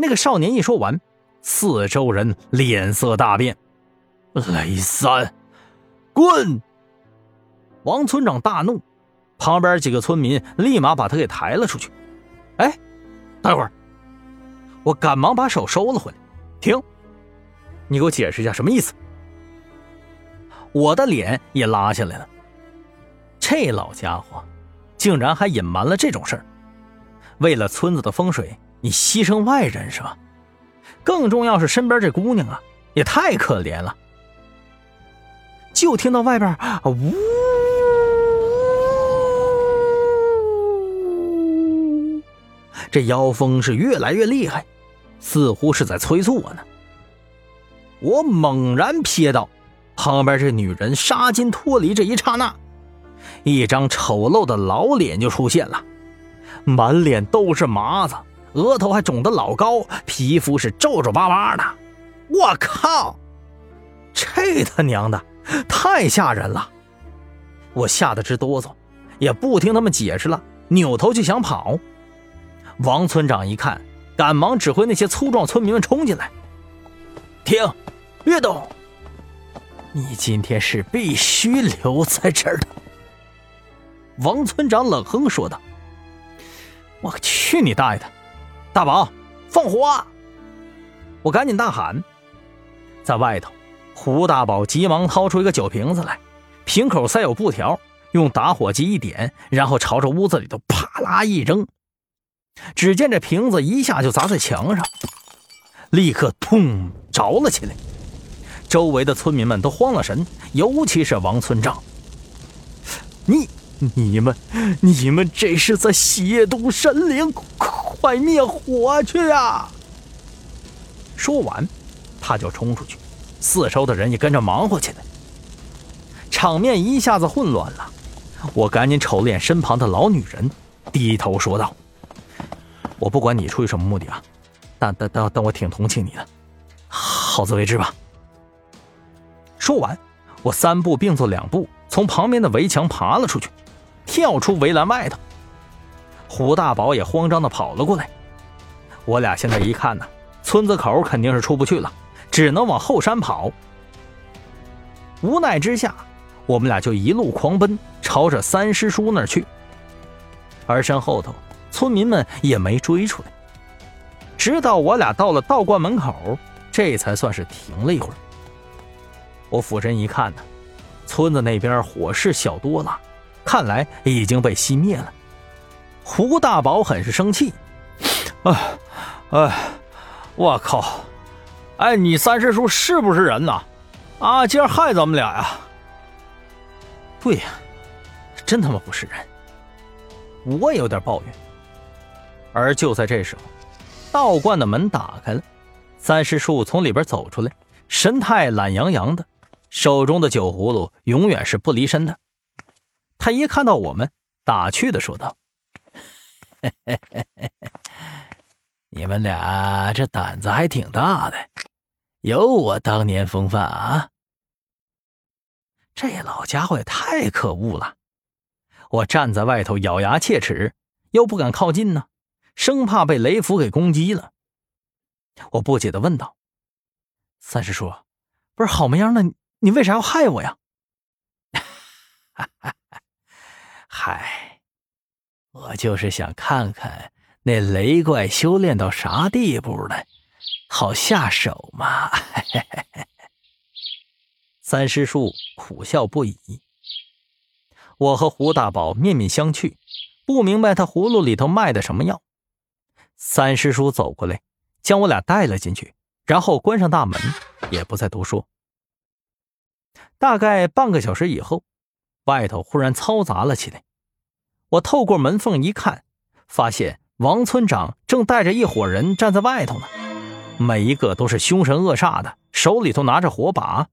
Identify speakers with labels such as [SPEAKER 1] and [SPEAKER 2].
[SPEAKER 1] 那个少年一说完，四周人脸色大变。雷三，滚！王村长大怒，旁边几个村民立马把他给抬了出去。哎，待会儿，我赶忙把手收了回来。停！你给我解释一下什么意思？我的脸也拉下来了。这老家伙，竟然还隐瞒了这种事儿。为了村子的风水，你牺牲外人是吧？更重要是身边这姑娘啊，也太可怜了。就听到外边呜，这妖风是越来越厉害，似乎是在催促我呢。我猛然瞥到旁边这女人杀巾脱离这一刹那，一张丑陋的老脸就出现了，满脸都是麻子，额头还肿得老高，皮肤是皱皱巴巴的。我靠！这他娘的！太吓人了，我吓得直哆嗦，也不听他们解释了，扭头就想跑。王村长一看，赶忙指挥那些粗壮村民们冲进来：“停，别动！你今天是必须留在这儿的。”王村长冷哼说道：“我去你大爷的！大宝，放火！”我赶紧大喊，在外头。胡大宝急忙掏出一个酒瓶子来，瓶口塞有布条，用打火机一点，然后朝着屋子里头啪啦一扔。只见这瓶子一下就砸在墙上，立刻砰着了起来。周围的村民们都慌了神，尤其是王村长。你、你们、你们这是在亵渎神灵，快灭火去啊！说完，他就冲出去。四周的人也跟着忙活起来，场面一下子混乱了。我赶紧瞅了眼身旁的老女人，低头说道：“我不管你出于什么目的啊，但但但但我挺同情你的，好自为之吧。”说完，我三步并作两步，从旁边的围墙爬了出去，跳出围栏外头。胡大宝也慌张的跑了过来。我俩现在一看呢，村子口肯定是出不去了。只能往后山跑。无奈之下，我们俩就一路狂奔，朝着三师叔那儿去。而身后头，村民们也没追出来。直到我俩到了道观门口，这才算是停了一会儿。我俯身一看呢，村子那边火势小多了，看来已经被熄灭了。胡大宝很是生气：“哎，哎，我靠！”哎，你三师叔是不是人呐？啊，今儿害咱们俩呀！对呀，真他妈不是人！我也有点抱怨。而就在这时候，道观的门打开了，三师叔从里边走出来，神态懒洋洋的，手中的酒葫芦永远是不离身的。他一看到我们，打趣的说道：“ 你们俩这胆子还挺大的。”有我当年风范啊！这老家伙也太可恶了！我站在外头咬牙切齿，又不敢靠近呢，生怕被雷符给攻击了。我不解的问道：“三师叔，不是好模样的，你为啥要害我呀？”我就是想看看那雷怪修炼到啥地步了。好下手嘛！三师叔苦笑不已。我和胡大宝面面相觑，不明白他葫芦里头卖的什么药。三师叔走过来，将我俩带了进去，然后关上大门，也不再多说。大概半个小时以后，外头忽然嘈杂了起来。我透过门缝一看，发现王村长正带着一伙人站在外头呢。每一个都是凶神恶煞的，手里头拿着火把。